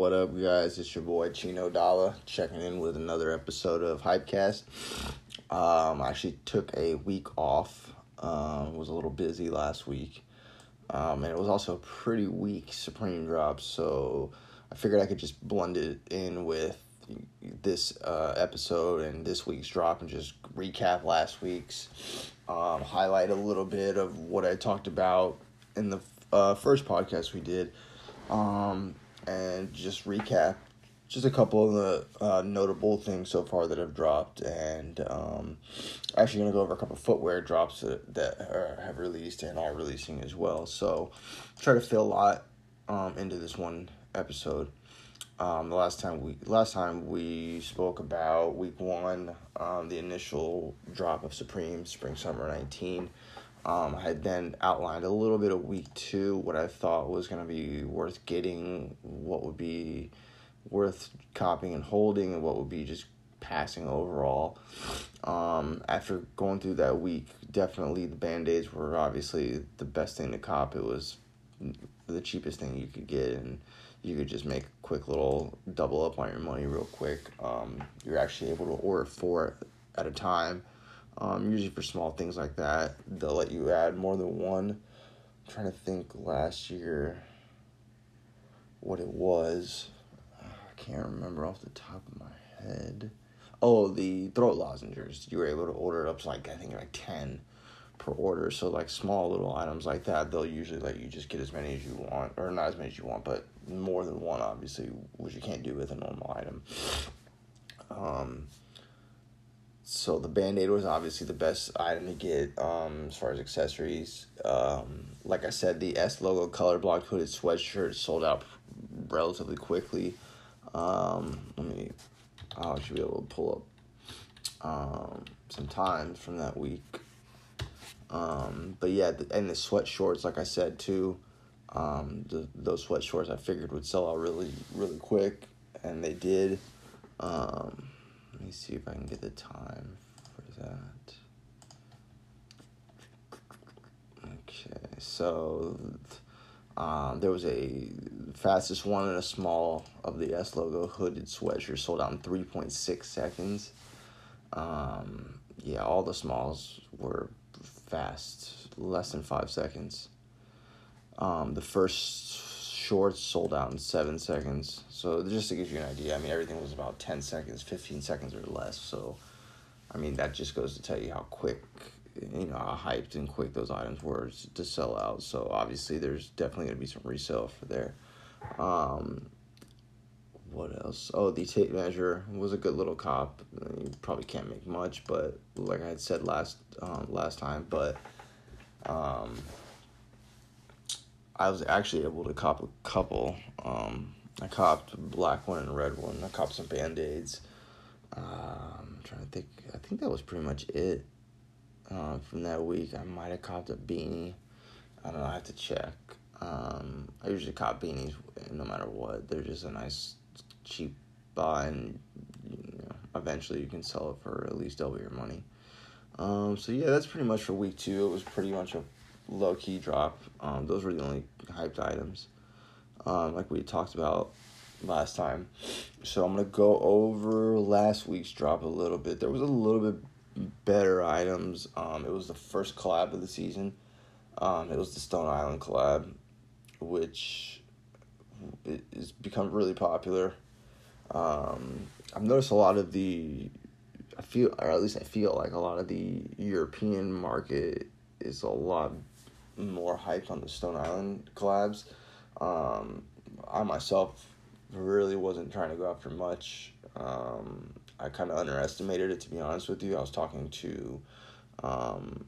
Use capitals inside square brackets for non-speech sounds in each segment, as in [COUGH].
What up, guys? It's your boy Chino Dalla checking in with another episode of Hypecast. Um, I actually took a week off. Um, was a little busy last week, um, and it was also a pretty weak Supreme drop. So I figured I could just blend it in with this uh, episode and this week's drop, and just recap last week's. Um, highlight a little bit of what I talked about in the uh, first podcast we did um, and just recap just a couple of the uh, notable things so far that have dropped, and um, actually gonna go over a couple of footwear drops that, that are, have released and are releasing as well. So try to fit a lot um, into this one episode. Um, the last time we last time we spoke about week one, um, the initial drop of Supreme Spring Summer nineteen. Um, I had then outlined a little bit of week two, what I thought was going to be worth getting, what would be worth copying and holding, and what would be just passing overall. Um, after going through that week, definitely the band aids were obviously the best thing to cop. It was the cheapest thing you could get, and you could just make a quick little double up on your money real quick. Um, you're actually able to order four at a time um, usually for small things like that, they'll let you add more than one. I'm trying to think last year what it was. I can't remember off the top of my head. Oh, the throat lozenges. You were able to order up to like I think like ten per order. So like small little items like that, they'll usually let you just get as many as you want, or not as many as you want, but more than one, obviously, which you can't do with a normal item. Um, so the band-aid was obviously the best item to get um, as far as accessories. Um, like i said the s logo color block hooded sweatshirt sold out relatively quickly. Um, let me i'll actually be able to pull up um, some times from that week. Um, but yeah the, and the sweat shorts like i said too. Um, the, those sweat shorts i figured would sell out really really quick and they did. Um, let me see if I can get the time for that. Okay, so um, there was a fastest one in a small of the S logo hooded sweatshirt sold out in 3.6 seconds. Um, yeah, all the smalls were fast, less than five seconds. Um, the first shorts sold out in seven seconds. So just to give you an idea, I mean everything was about ten seconds, fifteen seconds or less. So, I mean that just goes to tell you how quick, you know, how hyped and quick those items were to sell out. So obviously there's definitely gonna be some resale for there. Um, what else? Oh, the tape measure was a good little cop. You probably can't make much, but like I had said last um, last time, but um, I was actually able to cop a couple. Um, I copped a black one and a red one. I copped some band aids. Um, I'm trying to think. I think that was pretty much it uh, from that week. I might have copped a beanie. I don't know. I have to check. Um, I usually cop beanies no matter what. They're just a nice, cheap buy, and you know, eventually you can sell it for at least double your money. Um, so yeah, that's pretty much for week two. It was pretty much a low key drop. Um, those were the only hyped items, um, like we talked about last time. So I'm gonna go over last week's drop a little bit. There was a little bit better items. Um, it was the first collab of the season. Um, it was the Stone Island collab, which is become really popular. Um, I've noticed a lot of the, I feel, or at least I feel like a lot of the European market is a lot more hyped on the Stone Island collabs. Um, I myself really wasn't trying to go after much. Um, I kind of underestimated it, to be honest with you. I was talking to um,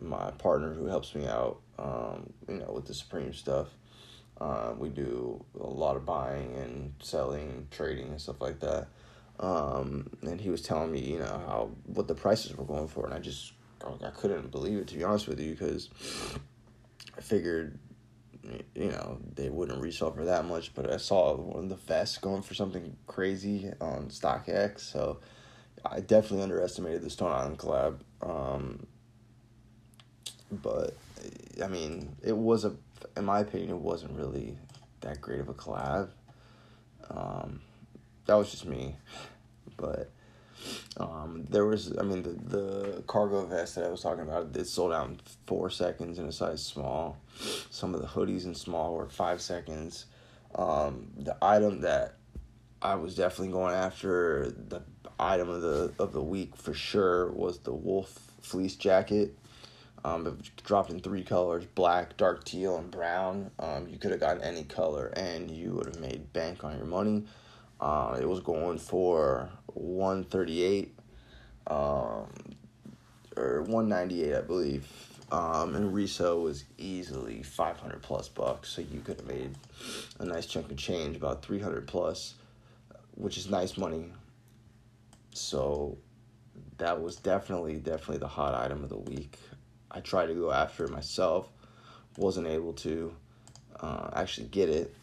my partner who helps me out, um, you know, with the Supreme stuff. Uh, we do a lot of buying and selling, trading, and stuff like that. Um, and he was telling me, you know, how what the prices were going for, and I just I couldn't believe it to be honest with you because I figured you know they wouldn't resell for that much, but I saw one of the vests going for something crazy on StockX, so I definitely underestimated the Stone Island collab. Um, but I mean, it was a, in my opinion, it wasn't really that great of a collab. Um, that was just me, but um, there was, I mean, the, the cargo vest that I was talking about, it sold out in four seconds in a size small. Some of the hoodies in small were five seconds. Um, the item that I was definitely going after, the item of the of the week for sure was the wolf fleece jacket. Um, it dropped in three colors: black, dark teal, and brown. Um, you could have gotten any color, and you would have made bank on your money. Uh, it was going for one thirty eight, um, or one ninety eight, I believe. Um, and resale was easily five hundred plus bucks, so you could have made a nice chunk of change, about three hundred plus, which is nice money. So that was definitely definitely the hot item of the week. I tried to go after it myself, wasn't able to uh, actually get it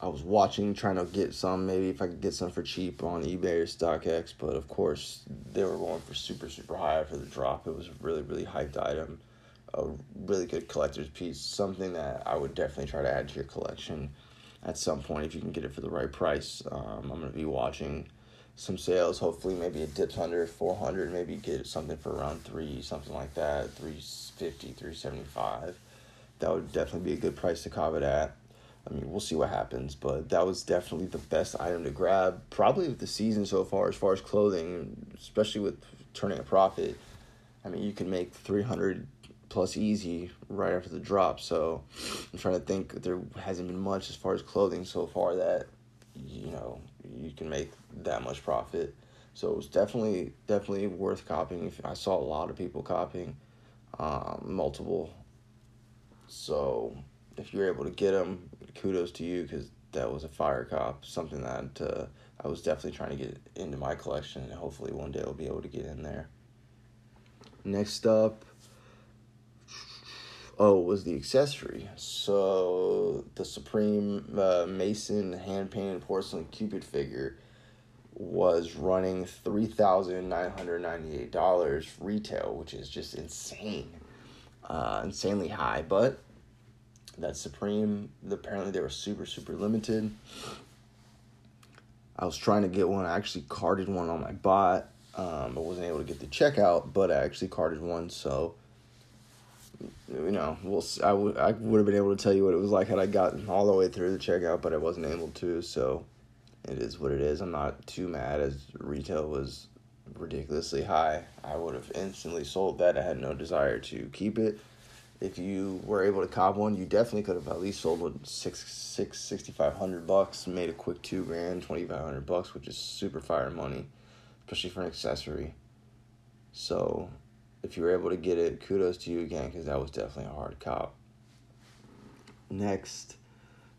I was watching, trying to get some, maybe if I could get some for cheap on eBay or StockX, but of course they were going for super, super high for the drop. It was a really, really hyped item, a really good collector's piece, something that I would definitely try to add to your collection at some point if you can get it for the right price. Um, I'm going to be watching some sales. Hopefully, maybe it dips under 400, maybe get something for around 3, something like that, 350, 375. That would definitely be a good price to cop it at. I mean, we'll see what happens, but that was definitely the best item to grab, probably of the season so far, as far as clothing, especially with turning a profit. I mean, you can make 300 plus easy right after the drop. So I'm trying to think there hasn't been much as far as clothing so far that, you know, you can make that much profit. So it was definitely, definitely worth copying. I saw a lot of people copying, um, multiple. So if you're able to get them, kudos to you because that was a fire cop, something that uh, I was definitely trying to get into my collection, and hopefully one day I'll be able to get in there. Next up, oh, was the accessory. So the Supreme uh, Mason hand painted porcelain Cupid figure was running three thousand nine hundred ninety eight dollars retail, which is just insane, uh, insanely high. But that Supreme. Apparently, they were super, super limited. I was trying to get one. I actually carded one on my bot. Um, I wasn't able to get the checkout, but I actually carded one. So, you know, we'll. I would. I would have been able to tell you what it was like had I gotten all the way through the checkout, but I wasn't able to. So, it is what it is. I'm not too mad as retail was ridiculously high. I would have instantly sold that. I had no desire to keep it if you were able to cop one, you definitely could have at least sold one six six sixty five hundred bucks, made a quick two grand, twenty five hundred bucks, which is super fire money, especially for an accessory. So, if you were able to get it, kudos to you again because that was definitely a hard cop. Next,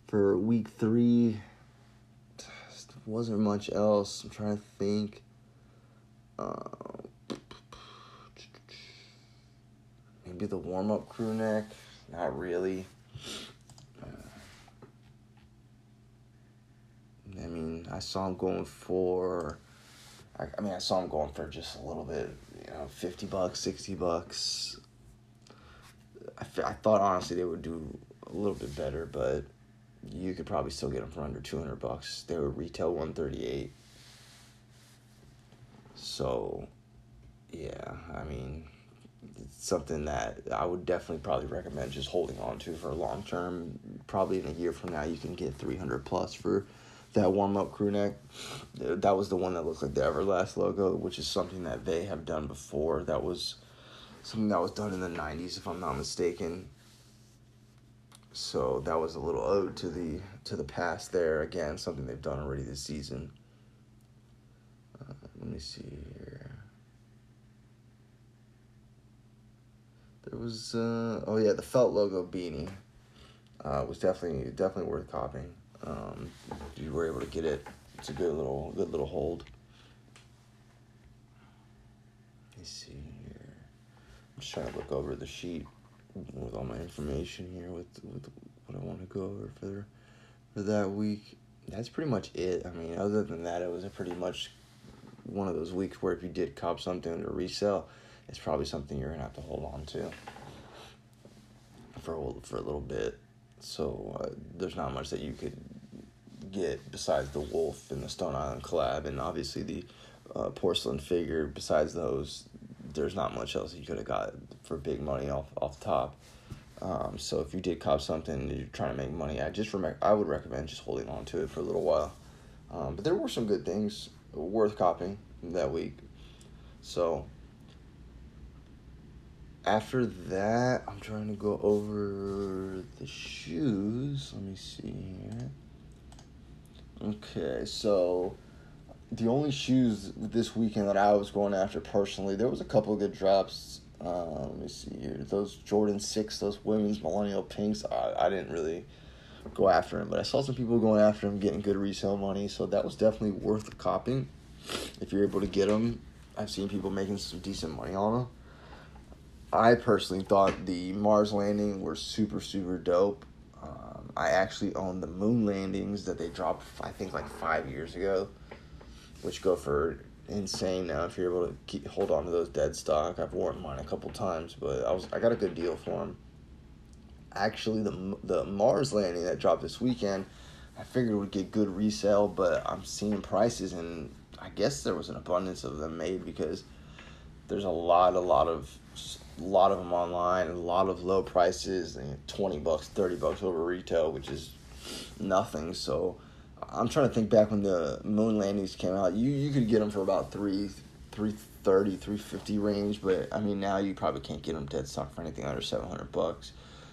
for week three, wasn't much else. I'm trying to think. Uh, Maybe the warm up crew neck. Not really. Uh, I mean, I saw him going for. I, I mean, I saw him going for just a little bit, you know, 50 bucks, 60 bucks. I, I thought honestly they would do a little bit better, but you could probably still get them for under 200 bucks. They would retail 138. So, yeah, I mean, something that I would definitely probably recommend just holding on to for long term. Probably in a year from now, you can get 300 plus for that warm up crew neck. That was the one that looked like the Everlast logo, which is something that they have done before. That was something that was done in the 90s, if I'm not mistaken. So that was a little ode to the to the past there. Again, something they've done already this season. Uh, let me see here. There was uh, oh yeah, the felt logo beanie uh, was definitely definitely worth copying. Um, you were able to get it. It's a good little good little hold. Let me see here. I'm just trying to look over the sheet with all my information here with with what I want to go over for for that week. That's pretty much it. I mean, other than that, it was pretty much one of those weeks where if you did cop something to resell, it's probably something you're gonna have to hold on to for a, for a little bit. so uh, there's not much that you could get besides the wolf and the Stone Island collab, and obviously the uh, porcelain figure. Besides those, there's not much else you could have got for big money off off the top. Um, so if you did cop something and you're trying to make money, I just rem- I would recommend just holding on to it for a little while. Um, but there were some good things worth copying that week. So after that, I'm trying to go over the shoes. Let me see here. Okay, so the only shoes this weekend that I was going after personally, there was a couple good drops. Uh, let me see here. Those Jordan 6, those women's millennial pinks, I, I didn't really go after them, but I saw some people going after them, getting good resale money, so that was definitely worth copying. If you're able to get them, I've seen people making some decent money on them. I personally thought the Mars landing were super, super dope. Um, I actually own the moon landings that they dropped, I think, like five years ago, which go for insane now if you're able to keep, hold on to those dead stock. I've worn mine a couple times, but I was I got a good deal for them. Actually, the the Mars landing that dropped this weekend, I figured would get good resale, but I'm seeing prices and I guess there was an abundance of them made because there's a lot, a lot of a lot of them online, a lot of low prices, and 20 bucks, 30 bucks over retail, which is nothing. So I'm trying to think back when the moon landings came out. You you could get them for about three, 330, 350 range, but I mean now you probably can't get them dead stock for anything under 700 bucks.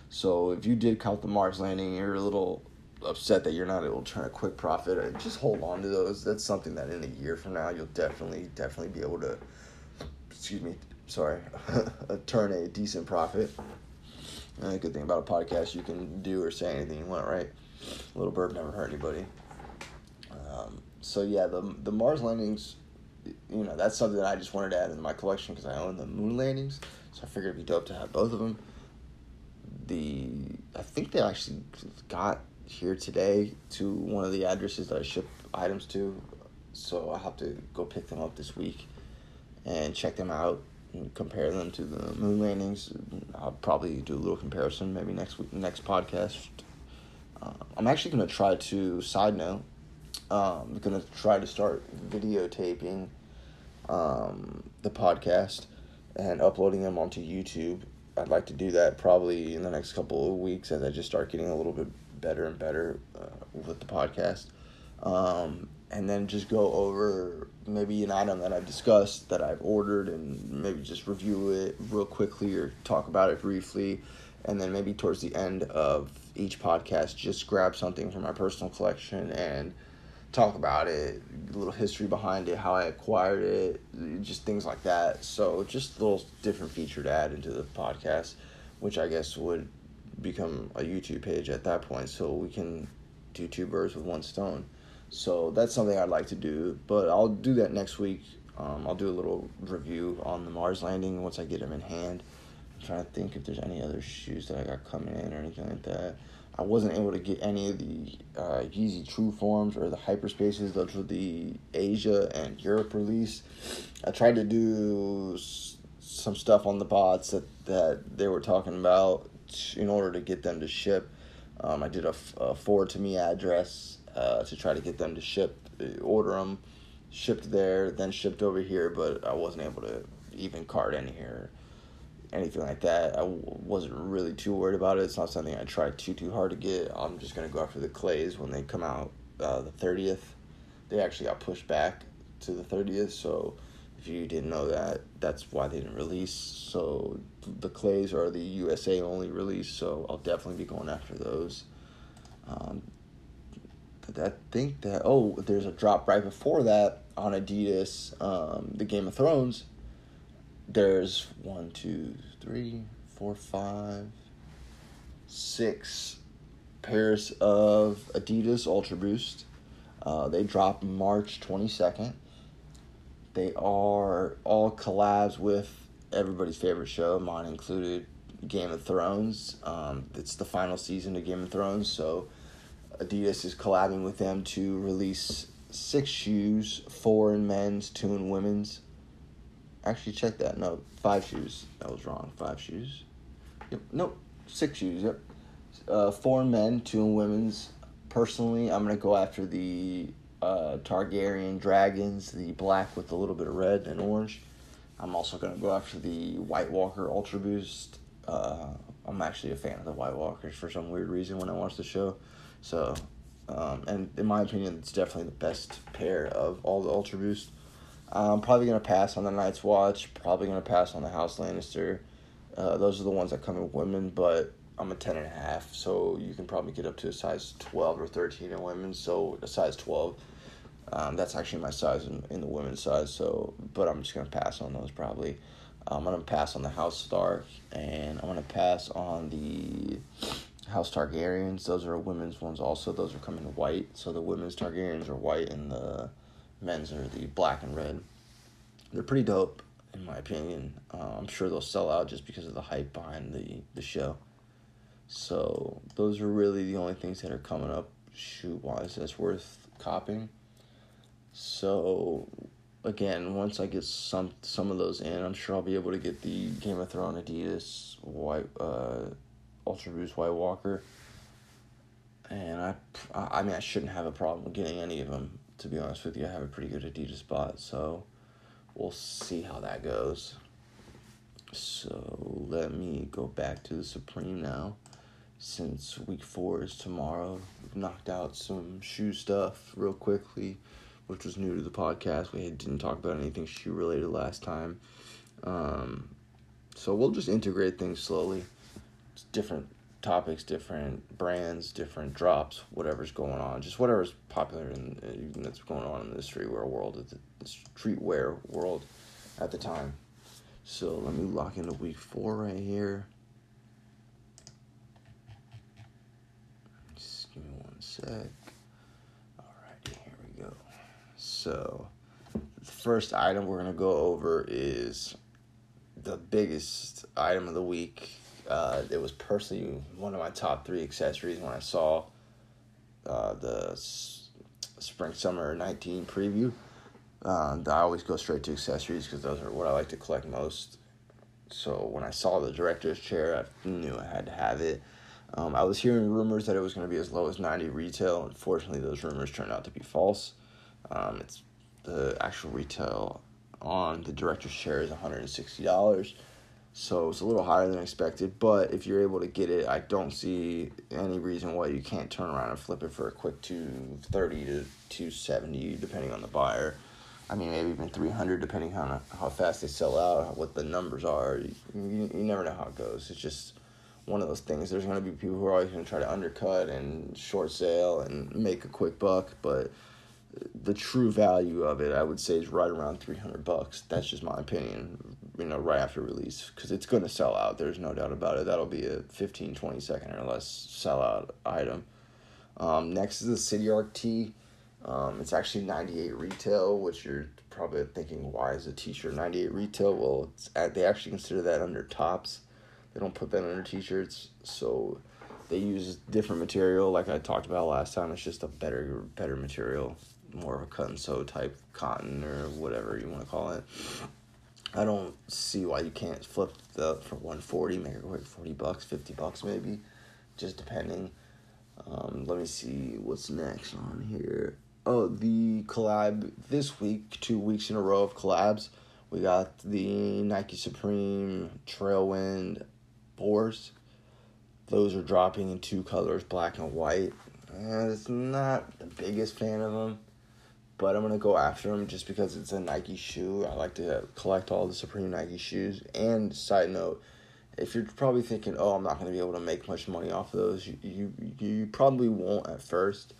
So if you did count the Mars landing, you're a little upset that you're not able to turn a quick profit. Just hold on to those. That's something that in a year from now you'll definitely definitely be able to. Excuse me, sorry, [LAUGHS] turn a decent profit. And the good thing about a podcast, you can do or say anything you want, right? A little burp never hurt anybody. Um, so yeah, the the Mars landings, you know, that's something that I just wanted to add in my collection because I own the moon landings, so I figured it'd be dope to have both of them. The I think they actually got here today to one of the addresses that I ship items to, so I'll have to go pick them up this week and check them out compare them to the moon landings. I'll probably do a little comparison maybe next week, next podcast. Uh, I'm actually gonna try to side note. Um, I'm gonna try to start videotaping um, the podcast and uploading them onto YouTube. I'd like to do that probably in the next couple of weeks as I just start getting a little bit better and better uh, with the podcast. Um, and then just go over maybe an item that I've discussed that I've ordered and maybe just review it real quickly or talk about it briefly. And then maybe towards the end of each podcast, just grab something from my personal collection and talk about it, a little history behind it, how I acquired it, just things like that. So just a little different feature to add into the podcast, which I guess would become a YouTube page at that point. So we can do two birds with one stone. So that's something I'd like to do, but I'll do that next week. Um, I'll do a little review on the Mars landing once I get them in hand. I'm trying to think if there's any other shoes that I got coming in or anything like that. I wasn't able to get any of the uh, Yeezy True Forms or the Hyperspaces. Those were the Asia and Europe release. I tried to do some stuff on the bots that, that they were talking about in order to get them to ship. Um, I did a, a forward to me address uh, to try to get them to ship, uh, order them, shipped there, then shipped over here, but I wasn't able to even card any here, anything like that. I wasn't really too worried about it. It's not something I tried too too hard to get. I'm just gonna go after the clays when they come out uh, the thirtieth. They actually got pushed back to the thirtieth, so if you didn't know that, that's why they didn't release. So the clays are the USA only release, so I'll definitely be going after those. Um, I think that oh, there's a drop right before that on Adidas, um, the Game of Thrones. There's one, two, three, four, five, six pairs of Adidas Ultra Boost. Uh, they drop March twenty second. They are all collabs with everybody's favorite show, mine included, Game of Thrones. Um, it's the final season of Game of Thrones, so Adidas is collabing with them to release six shoes, four in men's, two in women's. Actually, check that. No, five shoes. That was wrong. Five shoes. Yep. Nope. Six shoes. Yep. uh, four men, two in women's. Personally, I'm gonna go after the uh, Targaryen dragons, the black with a little bit of red and orange. I'm also gonna go after the White Walker Ultra Boost. Uh, I'm actually a fan of the White Walkers for some weird reason when I watch the show. So, um, and in my opinion, it's definitely the best pair of all the Ultra Boost. I'm probably gonna pass on the Night's Watch. Probably gonna pass on the House Lannister. Uh, those are the ones that come in women, but I'm a ten and a half, so you can probably get up to a size twelve or thirteen in women. So a size twelve, um, that's actually my size in, in the women's size. So, but I'm just gonna pass on those probably. I'm gonna pass on the House Stark, and I'm gonna pass on the House Targaryens. Those are women's ones also. Those are coming white. So the women's Targaryens are white, and the men's are the black and red. They're pretty dope in my opinion. Uh, I'm sure they'll sell out just because of the hype behind the, the show. So those are really the only things that are coming up shoot wise that's worth copying. So again, once I get some some of those in, I'm sure I'll be able to get the Game of Thrones Adidas white uh, Ultra Boost White Walker. And I, I mean, I shouldn't have a problem getting any of them. To be honest with you, I have a pretty good Adidas spot, so we'll see how that goes. So let me go back to the Supreme now. Since week four is tomorrow, we've knocked out some shoe stuff real quickly, which was new to the podcast. We didn't talk about anything shoe related last time. Um, so we'll just integrate things slowly. Different topics, different brands, different drops, whatever's going on, just whatever's popular and that's going on in the streetwear world, the streetwear world at the time. So let me lock into week four right here. Just give me one sec. Alrighty, here we go. So the first item we're gonna go over is the biggest item of the week uh, it was personally one of my top three accessories when I saw uh, the s- spring summer 19 preview. Uh, I always go straight to accessories because those are what I like to collect most. So when I saw the director's chair, I knew I had to have it. Um, I was hearing rumors that it was going to be as low as 90 retail. Unfortunately, those rumors turned out to be false. Um, it's the actual retail on the director's chair is $160 so it's a little higher than expected. But if you're able to get it, I don't see any reason why you can't turn around and flip it for a quick two thirty to two seventy, depending on the buyer. I mean, maybe even three hundred, depending on how fast they sell out, what the numbers are. You, you, you never know how it goes. It's just one of those things. There's going to be people who are always going to try to undercut and short sale and make a quick buck, but the true value of it, I would say, is right around three hundred bucks. That's just my opinion. You know, right after release, because it's going to sell out. There's no doubt about it. That'll be a 15, 20 second or less sellout item. Um, next is the City Arc T. Um, it's actually ninety eight retail, which you're probably thinking, why is a T shirt ninety eight retail? Well, at, they actually consider that under tops. They don't put that under t shirts, so they use different material. Like I talked about last time, it's just a better better material more of a cut and sew type cotton or whatever you want to call it. I don't see why you can't flip the for one forty, make it quick forty bucks, fifty bucks maybe, just depending. Um, let me see what's next on here. Oh, the collab this week, two weeks in a row of collabs. We got the Nike Supreme Tailwind Fours. Those are dropping in two colors, black and white. And it's not the biggest fan of them but I'm gonna go after them just because it's a Nike shoe. I like to collect all the Supreme Nike shoes. And side note, if you're probably thinking, "Oh, I'm not gonna be able to make much money off of those," you you, you probably won't at first.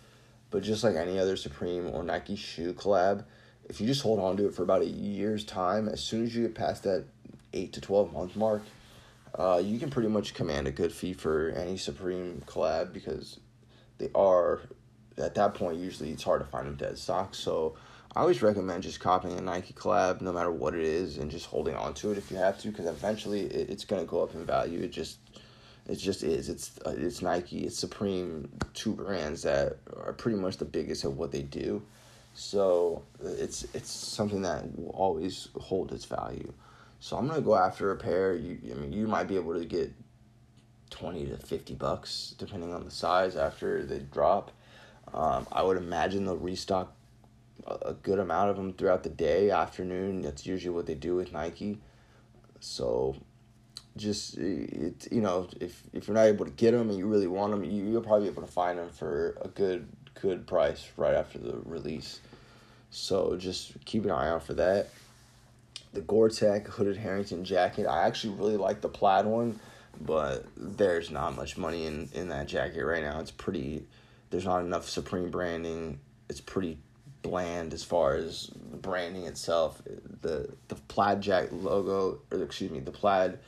But just like any other Supreme or Nike shoe collab, if you just hold on to it for about a year's time, as soon as you get past that eight to twelve month mark, uh, you can pretty much command a good fee for any Supreme collab because they are at that point, usually it's hard to find them dead stock. So I always recommend just copying a Nike collab, no matter what it is, and just holding on to it if you have to, because eventually it, it's gonna go up in value. It just it just is. It's uh, it's Nike, it's Supreme, two brands that are pretty much the biggest of what they do. So it's it's something that will always hold its value. So I'm gonna go after a pair. You I mean you might be able to get twenty to fifty bucks depending on the size after they drop. Um, I would imagine they'll restock a good amount of them throughout the day, afternoon. That's usually what they do with Nike. So, just it you know if if you're not able to get them and you really want them, you, you'll probably be able to find them for a good good price right after the release. So just keep an eye out for that. The Gore-Tex hooded Harrington jacket. I actually really like the plaid one, but there's not much money in in that jacket right now. It's pretty. There's not enough Supreme branding. It's pretty bland as far as the branding itself. The the plaid jacket logo, or excuse me, the plaid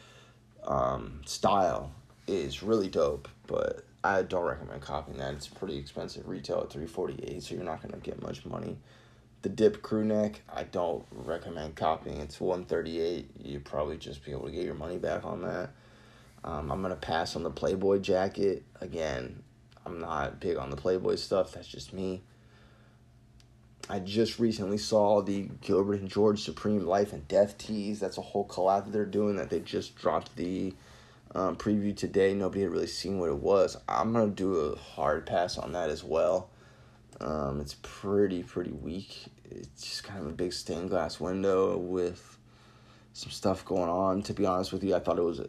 um, style is really dope, but I don't recommend copying that. It's pretty expensive retail at three forty eight, so you're not gonna get much money. The dip crew neck, I don't recommend copying. It's one thirty eight. You probably just be able to get your money back on that. Um, I'm gonna pass on the Playboy jacket again. I'm not big on the Playboy stuff. That's just me. I just recently saw the Gilbert and George Supreme Life and Death tees. That's a whole collab that they're doing that they just dropped the um, preview today. Nobody had really seen what it was. I'm gonna do a hard pass on that as well. Um, it's pretty pretty weak. It's just kind of a big stained glass window with some stuff going on. To be honest with you, I thought it was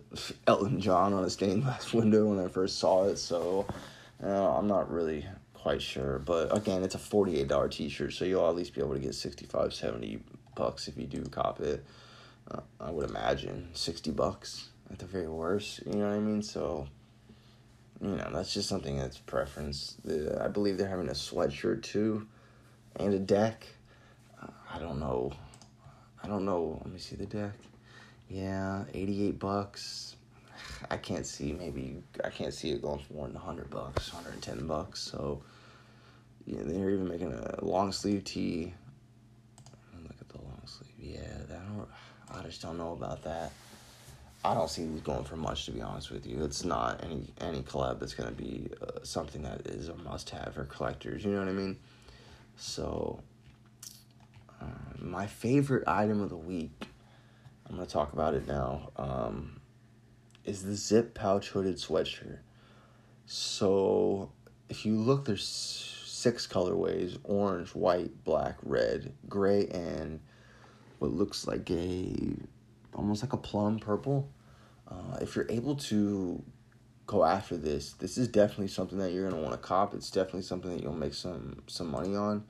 Elton John on a stained glass [LAUGHS] window when I first saw it. So uh, I'm not really quite sure. But again, it's a $48 t-shirt, so you'll at least be able to get 65, 70 bucks if you do cop it. Uh, I would imagine 60 bucks at the very worst, you know what I mean? So, you know, that's just something that's preference. The, I believe they're having a sweatshirt too and a deck. Uh, I don't know. I don't know. Let me see the deck. Yeah, 88 bucks. I can't see maybe I can't see it going for more than 100 bucks, 110 bucks. So, yeah, they're even making a long sleeve tee. Look at the long sleeve. Yeah, I don't. I just don't know about that. I don't see these going for much, to be honest with you. It's not any any collab that's gonna be uh, something that is a must have for collectors. You know what I mean? So, uh, my favorite item of the week. I'm gonna talk about it now. Um, is the zip pouch hooded sweatshirt. So, if you look, there's six colorways: orange, white, black, red, gray, and what looks like a almost like a plum purple. Uh, if you're able to go after this, this is definitely something that you're gonna want to cop. It's definitely something that you'll make some some money on.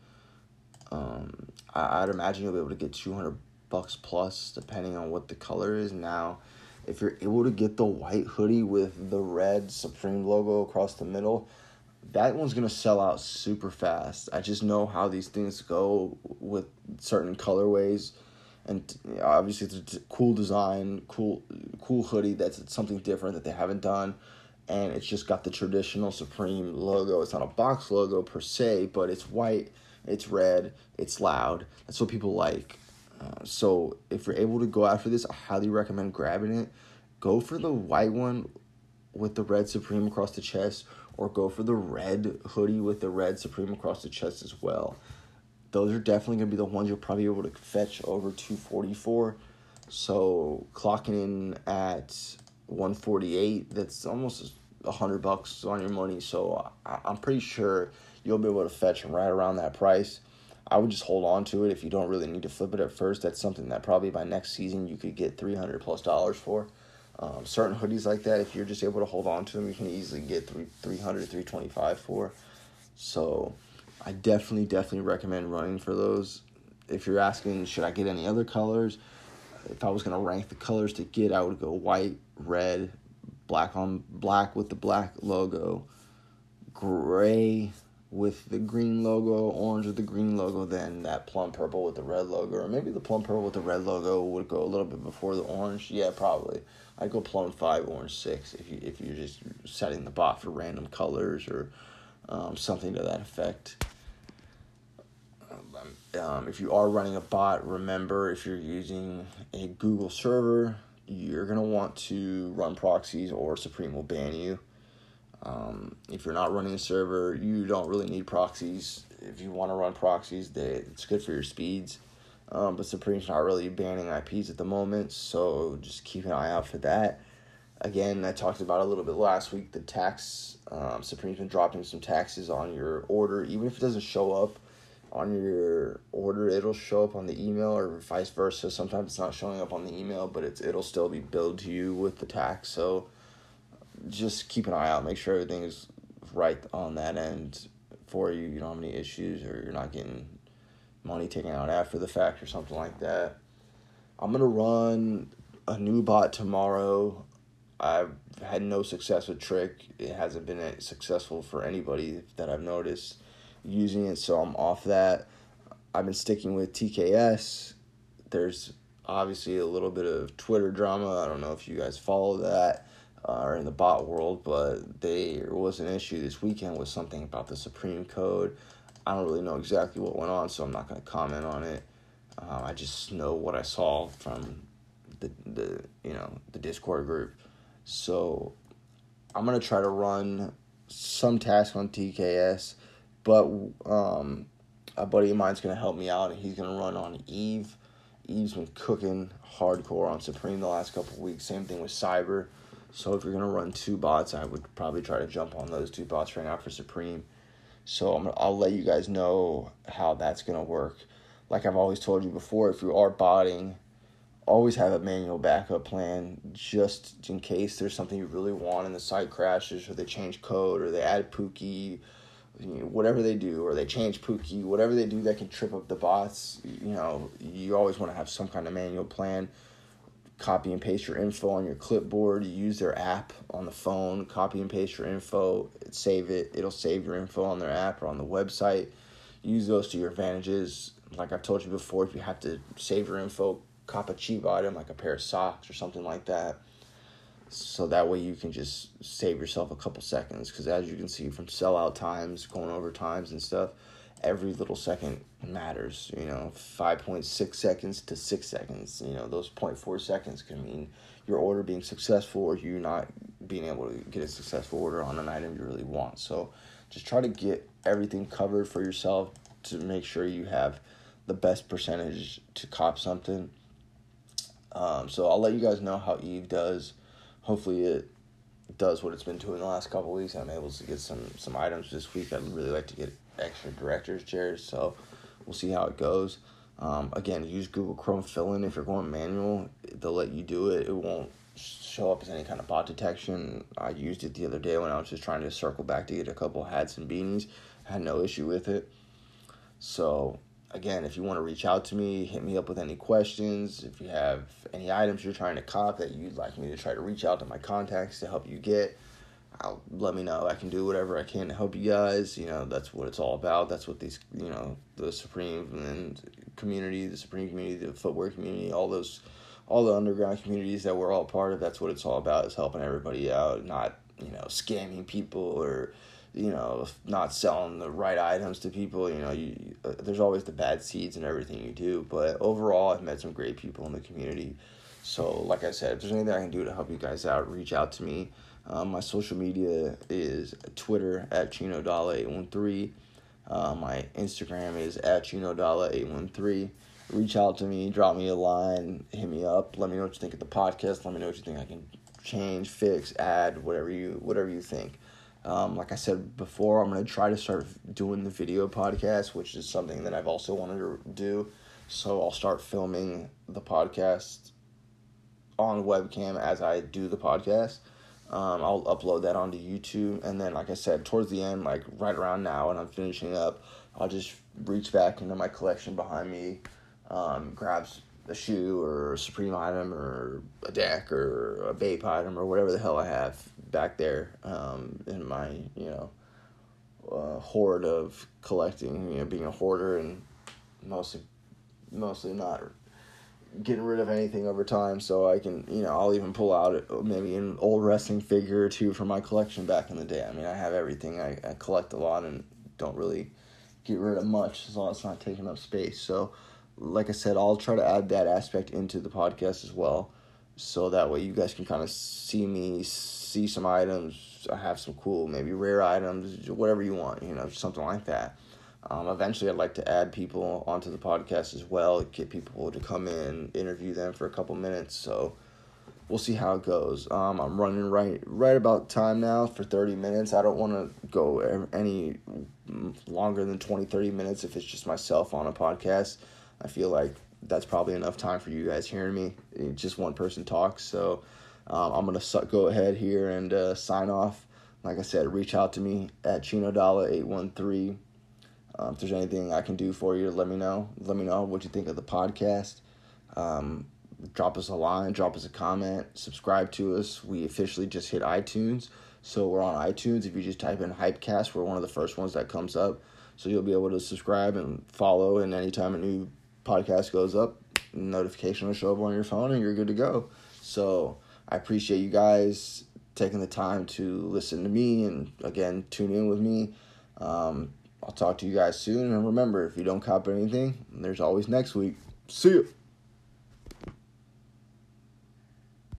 Um, I, I'd imagine you'll be able to get two hundred bucks plus, depending on what the color is. Now, if you're able to get the white hoodie with the red Supreme logo across the middle, that one's gonna sell out super fast. I just know how these things go with certain colorways and obviously it's a cool design, cool cool hoodie that's something different that they haven't done, and it's just got the traditional Supreme logo. It's not a box logo per se, but it's white, it's red, it's loud. That's what people like. Uh, so if you're able to go after this, I highly recommend grabbing it. Go for the white one with the red Supreme across the chest, or go for the red hoodie with the red Supreme across the chest as well. Those are definitely to be the ones you'll probably be able to fetch over 244 so clocking in at 148 that's almost a 100 bucks on your money. So I, i'm pretty sure you'll be able to fetch right around that price i would just hold on to it if you don't really need to flip it at first that's something that probably by next season you could get 300 plus dollars for um, certain hoodies like that if you're just able to hold on to them you can easily get three, 300 325 for so I definitely, definitely recommend running for those. If you're asking, should I get any other colors? If I was gonna rank the colors to get, I would go white, red, black on black with the black logo, gray with the green logo, orange with the green logo, then that plum purple with the red logo, or maybe the plum purple with the red logo would go a little bit before the orange. Yeah, probably. I'd go plum five, orange six if you if you're just setting the bot for random colors or um, something to that effect. Um, if you are running a bot, remember if you're using a Google server, you're to want to run proxies or Supreme will ban you. Um, if you're not running a server, you don't really need proxies. If you want to run proxies, they, it's good for your speeds. Um, but Supreme's not really banning IPs at the moment, so just keep an eye out for that. again, I talked about a little bit last week. The tax um, Supreme's been dropping some taxes on your order, even if it doesn't show up on your order. It'll show up on the email, or vice versa. Sometimes it's not showing up on the email, but it's it'll still be billed to you with the tax. So just keep an eye out. Make sure everything is right on that end for you. You don't have any issues, or you're not getting money taken out after the fact, or something like that. I'm gonna run a new bot tomorrow. I've had no success with Trick. It hasn't been successful for anybody that I've noticed using it, so I'm off that. I've been sticking with TKS. There's obviously a little bit of Twitter drama. I don't know if you guys follow that uh, or in the bot world, but there was an issue this weekend with something about the Supreme Code. I don't really know exactly what went on, so I'm not going to comment on it. Uh, I just know what I saw from the the you know the Discord group. So I'm gonna try to run some tasks on TKS, but um, a buddy of mine's gonna help me out, and he's gonna run on Eve. Eve's been cooking hardcore on Supreme the last couple weeks. Same thing with Cyber. So if you're gonna run two bots, I would probably try to jump on those two bots right now for Supreme. So I'm I'll let you guys know how that's gonna work. Like I've always told you before, if you are botting always have a manual backup plan just in case there's something you really want and the site crashes or they change code or they add Pooky, whatever they do, or they change Pooky, whatever they do that can trip up the bots, you know, you always want to have some kind of manual plan. Copy and paste your info on your clipboard. use their app on the phone. Copy and paste your info. Save it. It'll save your info on their app or on the website. Use those to your advantages. Like I've told you before, if you have to save your info, cop a cheap item like a pair of socks or something like that. So that way you can just save yourself a couple seconds. Because as you can see from sellout times, going over times and stuff, every little second matters. You know, 5.6 seconds to 6 seconds. You know, those 0.4 seconds can mean your order being successful or you not being able to get a successful order on an item you really want. So just try to get everything covered for yourself to make sure you have the best percentage to cop something um, so I'll let you guys know how Eve does. Hopefully it does what it's been doing the last couple weeks. I'm able to get some some items this week. I'd really like to get extra director's chairs, so we'll see how it goes. Um, again, use Google Chrome fill-in if you're going manual. They'll let you do it. It won't show up as any kind of bot detection. I used it the other day when I was just trying to circle back to get a couple hats and beanies. I had no issue with it. So again, if you want to reach out to me, hit me up with any questions. If you have any items you're trying to cop that you'd like me to try to reach out to my contacts to help you get, I'll let me know. I can do whatever I can to help you guys. You know, that's what it's all about. That's what these, you know, the Supreme and community, the Supreme community, the footwear community, all those, all the underground communities that we're all part of. That's what it's all about is helping everybody out, not, you know, scamming people or, you know, not selling the right items to people. You know, you uh, there's always the bad seeds in everything you do. But overall, I've met some great people in the community. So, like I said, if there's anything I can do to help you guys out, reach out to me. Um, my social media is Twitter at Chino Dollar eight one three. Uh, my Instagram is at Chino Dollar eight one three. Reach out to me, drop me a line, hit me up. Let me know what you think of the podcast. Let me know what you think I can change, fix, add, whatever you whatever you think. Um, like I said before, I'm to try to start doing the video podcast, which is something that I've also wanted to do. So I'll start filming the podcast on webcam as I do the podcast. Um, I'll upload that onto YouTube. And then, like I said, towards the end, like right around now, when I'm finishing up, I'll just reach back into my collection behind me, um, grabs a shoe or a Supreme item or a deck or a vape item or whatever the hell I have back there um, in my you know uh, hoard of collecting. You know, being a hoarder and mostly mostly not getting rid of anything over time. So I can you know I'll even pull out uh, maybe an old wrestling figure or two from my collection back in the day. I mean I have everything. I, I collect a lot and don't really get rid of much as long as it's not taking up space. So like I said, I'll try to add that aspect into the podcast as well. So that way you guys can kind of see me, see some items. I have some cool, maybe rare items, whatever you want, you know, something like that. Um, eventually, I'd like to add people onto the podcast as well, get people to come in, interview them for a couple minutes. So we'll see how it goes. Um, I'm running right right about time now for 30 minutes. I don't want to go any longer than 20, 30 minutes if it's just myself on a podcast. I feel like that's probably enough time for you guys hearing me. Just one person talks. So um, I'm going to go ahead here and uh, sign off. Like I said, reach out to me at Chino Dollar 813. Um, if there's anything I can do for you, let me know. Let me know what you think of the podcast. Um, drop us a line, drop us a comment, subscribe to us. We officially just hit iTunes. So we're on iTunes. If you just type in Hypecast, we're one of the first ones that comes up. So you'll be able to subscribe and follow. And anytime a new podcast goes up, notification will show up on your phone and you're good to go. So I appreciate you guys taking the time to listen to me and again, tune in with me. Um, I'll talk to you guys soon. And remember, if you don't cop anything, there's always next week. See you.